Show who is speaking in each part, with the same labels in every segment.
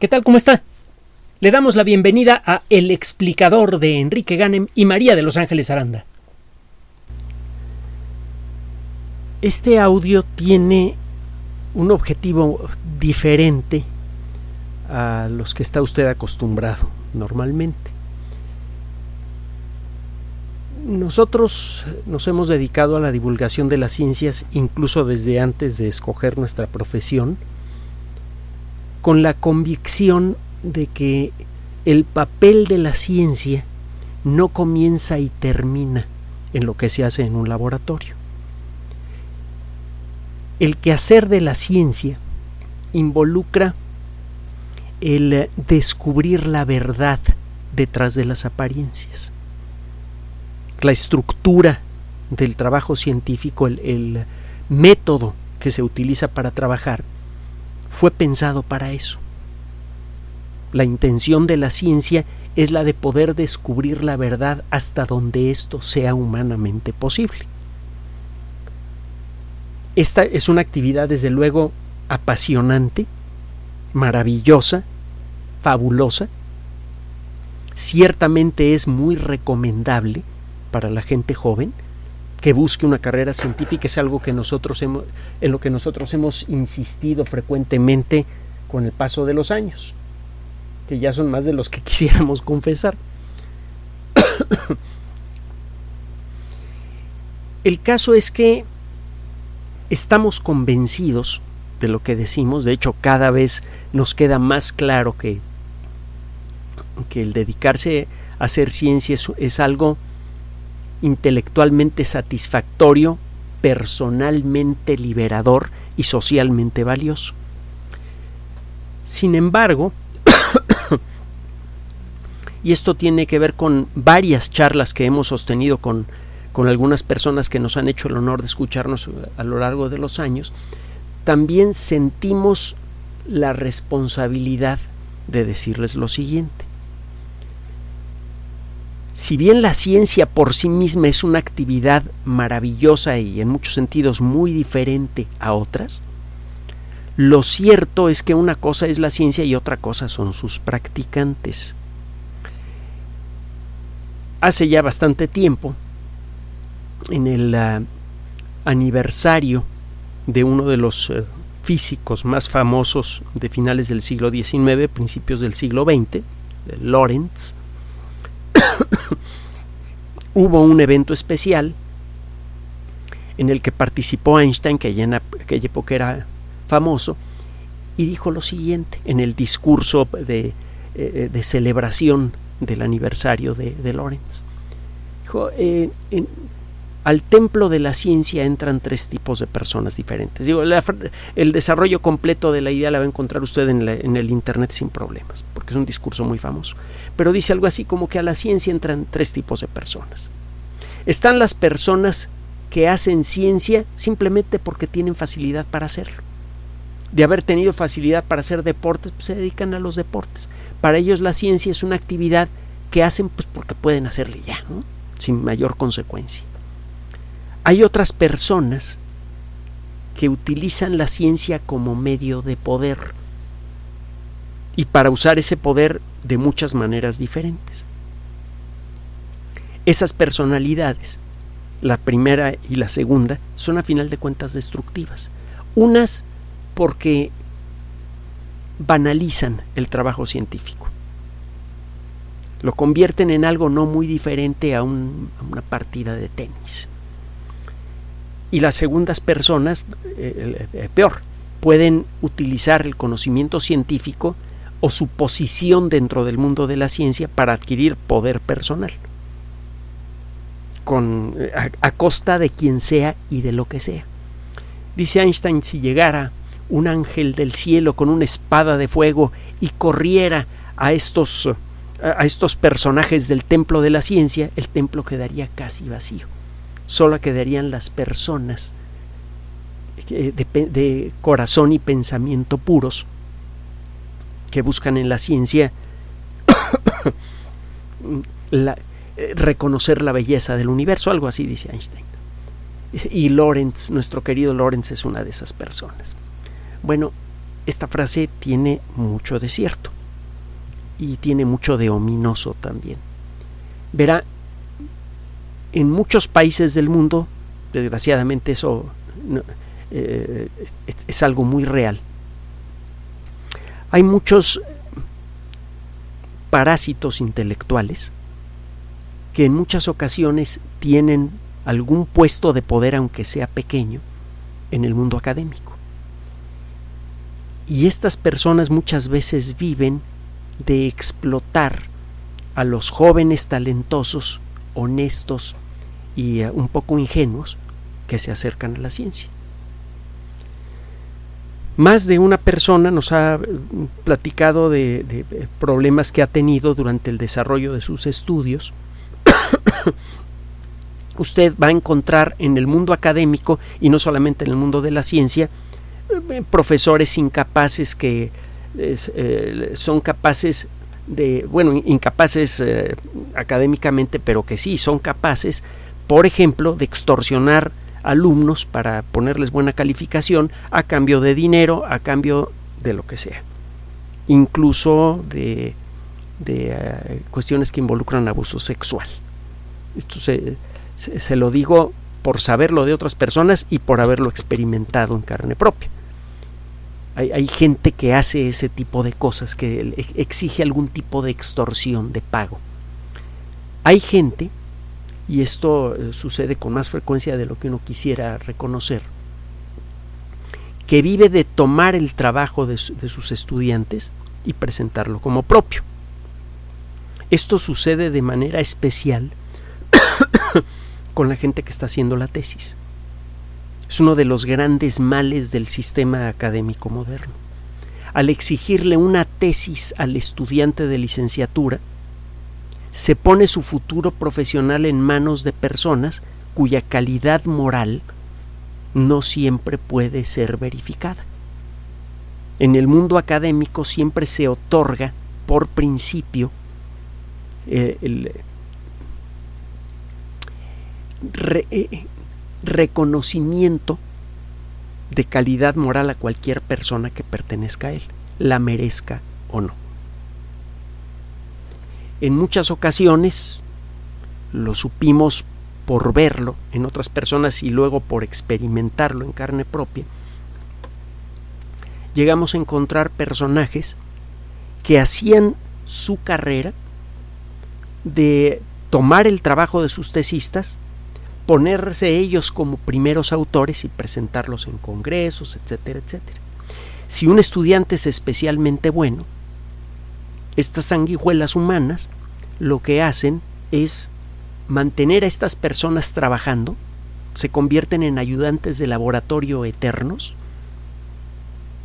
Speaker 1: ¿Qué tal? ¿Cómo está? Le damos la bienvenida a El explicador de Enrique Ganem y María de Los Ángeles Aranda. Este audio tiene un objetivo diferente a los que está usted acostumbrado normalmente. Nosotros nos hemos dedicado a la divulgación de las ciencias incluso desde antes de escoger nuestra profesión, con la convicción de que el papel de la ciencia no comienza y termina en lo que se hace en un laboratorio. El quehacer de la ciencia involucra el descubrir la verdad detrás de las apariencias. La estructura del trabajo científico, el, el método que se utiliza para trabajar, fue pensado para eso. La intención de la ciencia es la de poder descubrir la verdad hasta donde esto sea humanamente posible. Esta es una actividad desde luego apasionante, maravillosa, fabulosa. Ciertamente es muy recomendable para la gente joven que busque una carrera científica es algo que nosotros hemos, en lo que nosotros hemos insistido frecuentemente con el paso de los años, que ya son más de los que quisiéramos confesar. el caso es que estamos convencidos de lo que decimos, de hecho cada vez nos queda más claro que, que el dedicarse a hacer ciencia es, es algo intelectualmente satisfactorio, personalmente liberador y socialmente valioso. Sin embargo, y esto tiene que ver con varias charlas que hemos sostenido con, con algunas personas que nos han hecho el honor de escucharnos a lo largo de los años, también sentimos la responsabilidad de decirles lo siguiente si bien la ciencia por sí misma es una actividad maravillosa y en muchos sentidos muy diferente a otras, lo cierto es que una cosa es la ciencia y otra cosa son sus practicantes. Hace ya bastante tiempo, en el uh, aniversario de uno de los uh, físicos más famosos de finales del siglo XIX, principios del siglo XX, Lorentz, hubo un evento especial en el que participó Einstein, que en aquella época era famoso, y dijo lo siguiente en el discurso de, eh, celebración del aniversario de, de. Dijo, eh, en, al templo de la ciencia entran tres tipos de personas diferentes. Digo, el desarrollo completo de la idea la va a encontrar usted en, la, en, el Internet sin problemas, porque es un discurso muy famoso. Pero dice algo así como que a la ciencia entran tres tipos de personas. Están las personas que hacen ciencia simplemente porque tienen facilidad para hacerlo. De haber tenido facilidad para hacer deportes, pues se dedican a los deportes. Para ellos la ciencia es una actividad que hacen pues porque pueden hacerle ya, sin mayor consecuencia. Hay otras personas que utilizan la ciencia como medio de poder y para usar ese poder de muchas maneras diferentes. Esas personalidades, la primera y la segunda, son a final de cuentas destructivas. Unas porque banalizan el trabajo científico. Lo convierten en algo no muy diferente a, a una partida de tenis y las segundas personas, eh, eh, peor, pueden utilizar el conocimiento científico o su posición dentro del mundo de la ciencia para adquirir poder personal, con, eh, a, a costa de quien sea y de lo que sea. Dice Einstein, si llegara un ángel del cielo con una espada de fuego y corriera a estos, a estos personajes del templo de la ciencia, el templo quedaría casi vacío solo quedarían las personas de, de, corazón y pensamiento puros que buscan en la ciencia eh, reconocer la belleza del universo, algo así dice Einstein. Y Lorentz, nuestro querido Lorentz, es una de esas personas. Bueno, esta frase tiene mucho de cierto y tiene mucho de ominoso también. Verá, en muchos países del mundo, desgraciadamente eso eh, es algo muy real, hay muchos parásitos intelectuales que en muchas ocasiones tienen algún puesto de poder, aunque sea pequeño, en el mundo académico. Y estas personas muchas veces viven de explotar a los jóvenes talentosos, honestos y eh, un poco ingenuos que se acercan a la ciencia. Más de una persona nos ha mm, platicado de, de problemas que ha tenido durante el desarrollo de sus estudios. Usted va a encontrar en el mundo académico y no solamente en el mundo de la ciencia eh, profesores incapaces que eh, son capaces de, bueno, incapaces eh, académicamente, pero que sí son capaces, por ejemplo, de extorsionar alumnos para ponerles buena calificación a cambio de dinero, a cambio de lo que sea, incluso de, de cuestiones que involucran abuso sexual. Esto se, se lo digo por saberlo de otras personas y por haberlo experimentado en carne propia. Hay, gente que hace ese tipo de cosas, que exige algún tipo de extorsión, de pago. Hay gente, y esto eh, sucede con más frecuencia de lo que uno quisiera reconocer, que vive de tomar el trabajo de sus estudiantes y presentarlo como propio. Esto sucede de manera especial con la gente que está haciendo la tesis. Es uno de los grandes males del sistema académico moderno. Al exigirle una tesis al estudiante de licenciatura, se pone su futuro profesional en manos de personas cuya calidad moral no siempre puede ser verificada. En el mundo académico siempre se otorga por principio eh, el, eh, reconocimiento de calidad moral a cualquier persona que pertenezca a él, la merezca o no. En muchas ocasiones lo supimos por verlo en otras personas y luego por experimentarlo en carne propia, llegamos a encontrar personajes que hacían su carrera de tomar el trabajo de sus tesistas, ponerse ellos como primeros autores y presentarlos en congresos, etcétera, etcétera. Si un estudiante es especialmente bueno, estas sanguijuelas humanas lo que hacen es mantener a estas personas trabajando, se convierten en ayudantes de laboratorio eternos,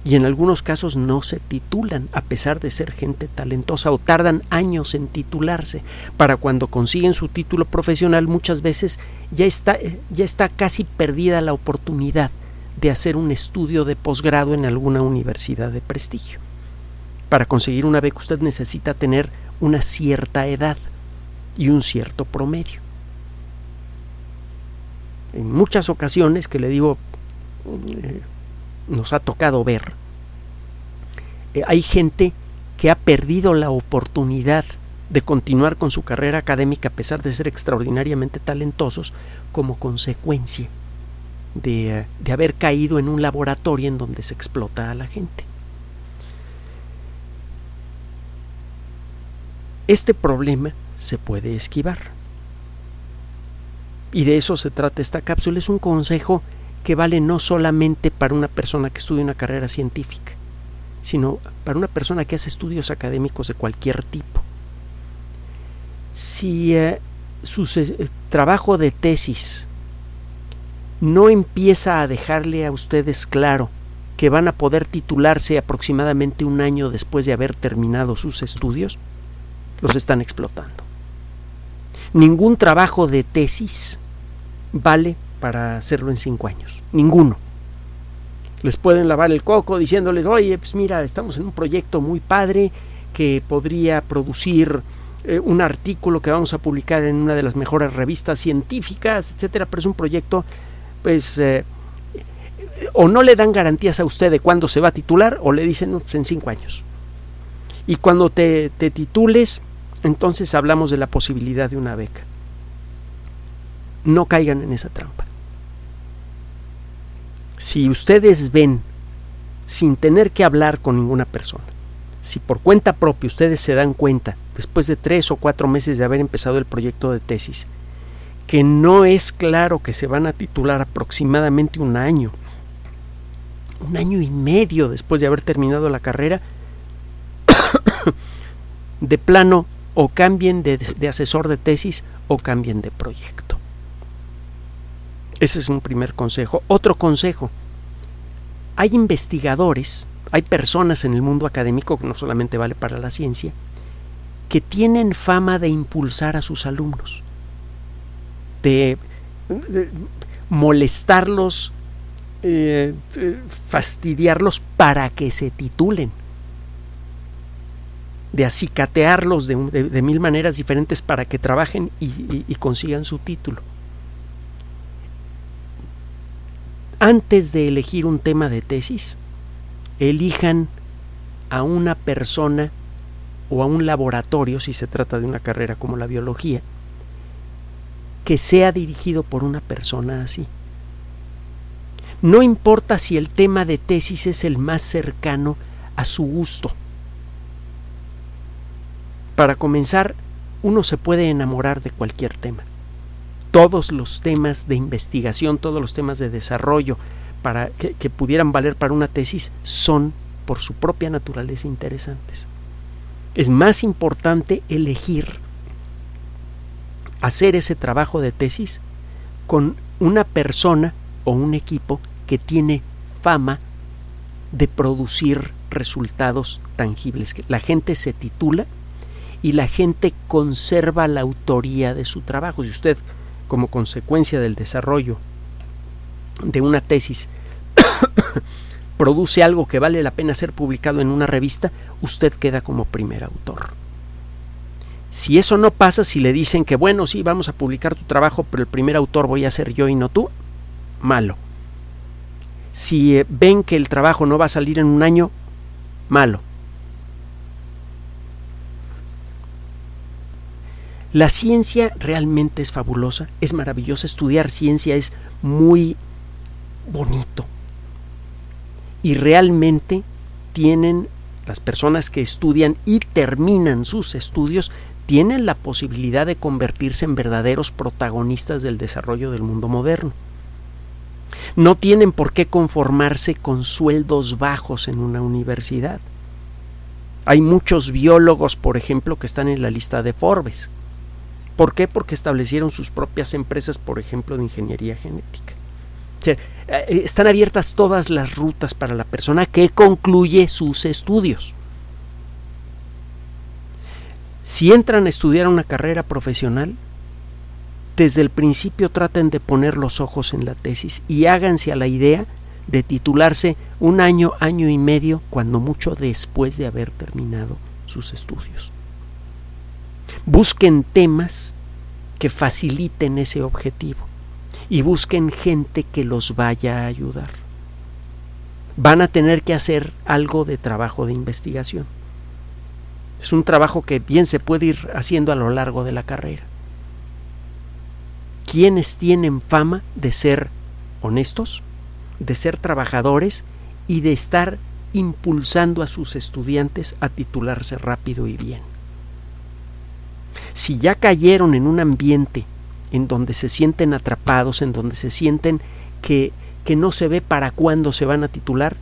Speaker 1: y en algunos casos no se titulan a pesar de ser gente talentosa o tardan años en titularse. Para cuando consiguen su título profesional muchas veces ya está, ya está casi perdida la oportunidad de hacer un estudio de posgrado en alguna universidad de prestigio. Para conseguir una beca usted necesita tener una cierta edad y un cierto promedio. En muchas ocasiones que le digo eh, nos ha tocado ver, eh, hay gente que ha perdido la oportunidad de continuar con su carrera académica a pesar de ser extraordinariamente talentosos como consecuencia de, eh, de haber caído en un laboratorio en donde se explota a la gente. Este problema se puede esquivar. Y de eso se trata esta cápsula. Es un consejo que vale no solamente para una persona que estudia una carrera científica, sino para una persona que hace estudios académicos de cualquier tipo. Si eh, su trabajo de tesis no empieza a dejarle a ustedes claro que van a poder titularse aproximadamente un año después de haber terminado sus estudios, los están explotando. Ningún trabajo de tesis vale para hacerlo en cinco años. Ninguno. Les pueden lavar el coco diciéndoles, oye, pues mira, estamos en un proyecto muy padre que podría producir eh, un artículo que vamos a publicar en una de las mejores revistas científicas, etcétera, pero es un proyecto, pues, eh, o no le dan garantías a usted de cuándo se va a titular o le dicen pues en cinco años. Y cuando te, te titules, entonces hablamos de la posibilidad de una beca. No caigan en esa trampa. Si ustedes ven, sin tener que hablar con ninguna persona, si por cuenta propia ustedes se dan cuenta, después de tres o cuatro meses de haber empezado el proyecto de tesis, que no es claro que se van a titular aproximadamente un año, un año y medio después de haber terminado la carrera, de plano o cambien de, asesor de tesis o cambien de proyecto. Ese es un primer consejo. Otro consejo. Hay investigadores hay personas en el mundo académico, que no solamente vale para la ciencia, que tienen fama de impulsar a sus alumnos, de, molestarlos, eh, fastidiarlos para que se titulen, de acicatearlos de, de, mil maneras diferentes para que trabajen y, y consigan su título. Antes de elegir un tema de tesis, elijan a una persona o a un laboratorio, si se trata de una carrera como la biología, que sea dirigido por una persona así. No importa si el tema de tesis es el más cercano a su gusto. Para comenzar, uno se puede enamorar de cualquier tema. Todos los temas de investigación, todos los temas de desarrollo, para que, que pudieran valer para una tesis son por su propia naturaleza interesantes. Es más importante elegir hacer ese trabajo de tesis con una persona o un equipo que tiene fama de producir resultados tangibles. La gente se titula y la gente conserva la autoría de su trabajo. Si usted, como consecuencia del desarrollo de una tesis produce algo que vale la pena ser publicado en una revista, usted queda como primer autor. Si eso no pasa, si le dicen que bueno, sí, vamos a publicar tu trabajo, pero el primer autor voy a ser yo y no tú, malo. Si eh, ven que el trabajo no va a salir en un año, malo. La ciencia realmente es fabulosa, es maravillosa, estudiar ciencia es muy bonito. Y realmente tienen las personas que estudian y terminan sus estudios tienen la posibilidad de convertirse en verdaderos protagonistas del desarrollo del mundo moderno. No tienen por qué conformarse con sueldos bajos en una universidad. Hay muchos biólogos, por ejemplo, que están en la lista de Forbes. ¿Por qué? Porque establecieron sus propias empresas, por ejemplo, de ingeniería genética. Eh, están abiertas todas las rutas para la persona que concluye sus estudios. Si entran a estudiar una carrera profesional, desde el principio traten de poner los ojos en la tesis y háganse a la idea de titularse un año, año y medio, cuando mucho después de haber terminado sus estudios. Busquen temas que faciliten ese objetivo y busquen gente que los vaya a ayudar. Van a tener que hacer algo de trabajo de investigación. Es un trabajo que bien se puede ir haciendo a lo largo de la carrera. Quienes tienen fama de ser honestos, de ser trabajadores y de estar impulsando a sus estudiantes a titularse rápido y bien. Si ya cayeron en un ambiente en donde se sienten atrapados, en donde se sienten que, que no se ve para cuándo se van a titular,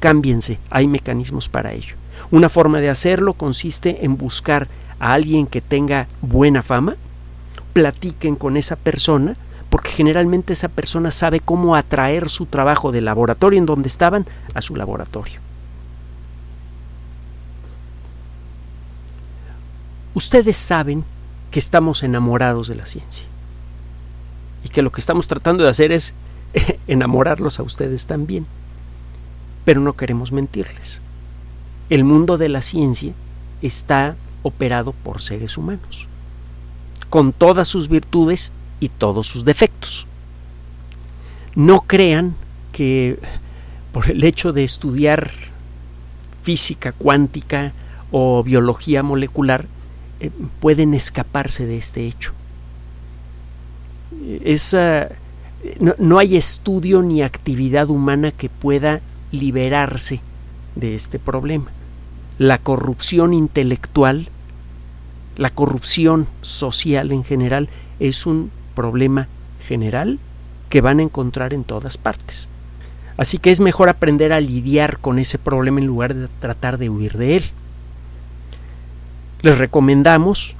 Speaker 1: cámbiense, hay mecanismos para ello. Una forma de hacerlo consiste en buscar a alguien que tenga buena fama, platiquen con esa persona, porque generalmente esa persona sabe cómo atraer su trabajo del laboratorio en donde estaban a su laboratorio. Ustedes saben que estamos enamorados de la ciencia y que lo que estamos tratando de hacer es enamorarlos a ustedes también. Pero no queremos mentirles. El mundo de la ciencia está operado por seres humanos, con todas sus virtudes y todos sus defectos. No crean que por el hecho de estudiar física cuántica o biología molecular eh, pueden escaparse de este hecho. no, no hay estudio ni actividad humana que pueda liberarse de este problema. La corrupción intelectual, la corrupción social en general, es un problema general que van a encontrar en todas partes. Así que es mejor aprender a lidiar con ese problema en lugar de tratar de huir de él. Les recomendamos,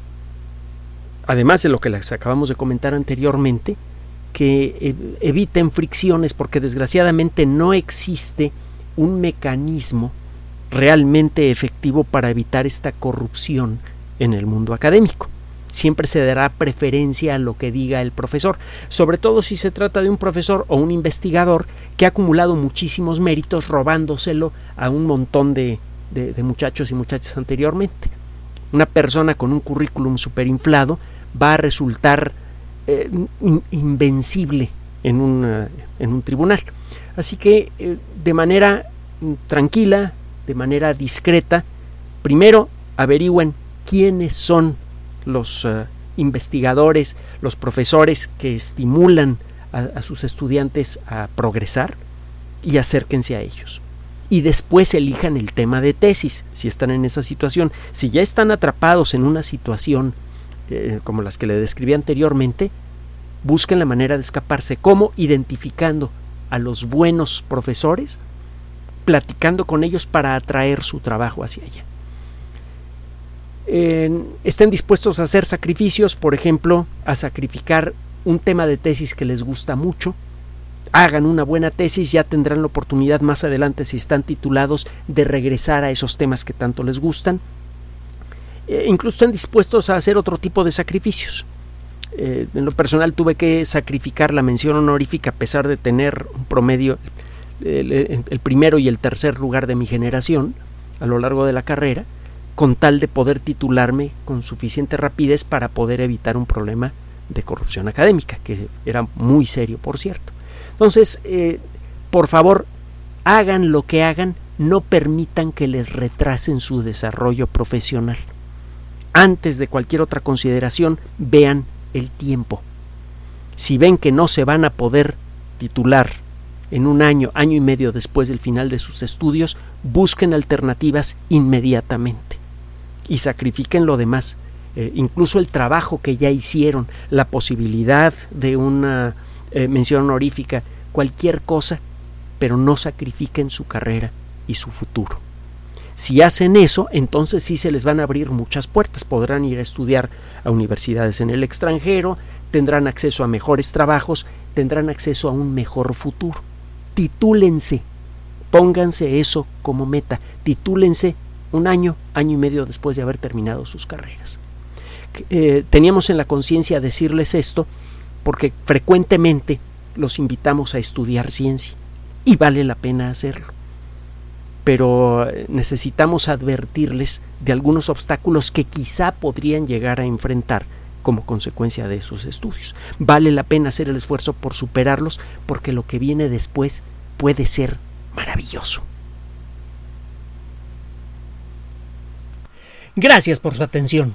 Speaker 1: además de lo que les acabamos de comentar anteriormente, que eviten fricciones porque desgraciadamente no existe un mecanismo realmente efectivo para evitar esta corrupción en el mundo académico siempre se dará preferencia a lo que diga el profesor, sobre todo si se trata de un profesor o un investigador que ha acumulado muchísimos méritos robándoselo a un montón de, muchachos y muchachas anteriormente. Una persona con un currículum superinflado va a resultar eh, invencible en un, eh, en un, tribunal. Así que eh, de manera mm, tranquila, de manera discreta, primero averigüen quiénes son los investigadores, los profesores que estimulan a, sus estudiantes a progresar y acérquense a ellos. Y después elijan el tema de tesis, si están en esa situación. Si ya están atrapados en una situación eh, como las que le describí anteriormente, busquen la manera de escaparse. ¿Cómo? Identificando a los buenos profesores, platicando con ellos para atraer su trabajo hacia allá estén dispuestos a hacer sacrificios, por ejemplo, a sacrificar un tema de tesis que les gusta mucho, hagan una buena tesis, ya tendrán la oportunidad más adelante, si están titulados, de regresar a esos temas que tanto les gustan. Eh, incluso estén dispuestos a hacer otro tipo de sacrificios. Eh, en lo personal tuve que sacrificar la mención honorífica a pesar de tener un promedio, el primero y el tercer lugar de mi generación a lo largo de la carrera con tal de poder titularme con suficiente rapidez para poder evitar un problema de corrupción académica, que era muy serio, por cierto. Entonces, eh, por favor, hagan lo que hagan, no permitan que les retrasen su desarrollo profesional. Antes de cualquier otra consideración, vean el tiempo. Si ven que no se van a poder titular en un año, año y medio después del final de sus estudios, busquen alternativas inmediatamente y sacrifiquen lo demás, eh, incluso el trabajo que ya hicieron, la posibilidad de una eh, mención honorífica, cualquier cosa, pero no sacrifiquen su carrera y su futuro. Si hacen eso, entonces sí se les van a abrir muchas puertas. Podrán ir a estudiar a universidades en el extranjero, tendrán acceso a mejores trabajos, tendrán acceso a un mejor futuro. Titúlense, pónganse eso como meta, titúlense un año, año y medio después de haber terminado sus carreras. Eh, teníamos en la conciencia decirles esto porque frecuentemente los invitamos a estudiar ciencia y vale la pena hacerlo. Pero eh, necesitamos advertirles de algunos obstáculos que quizá podrían llegar a enfrentar como consecuencia de esos estudios. Vale la pena hacer el esfuerzo por superarlos porque lo que viene después puede ser maravilloso. Gracias por su atención.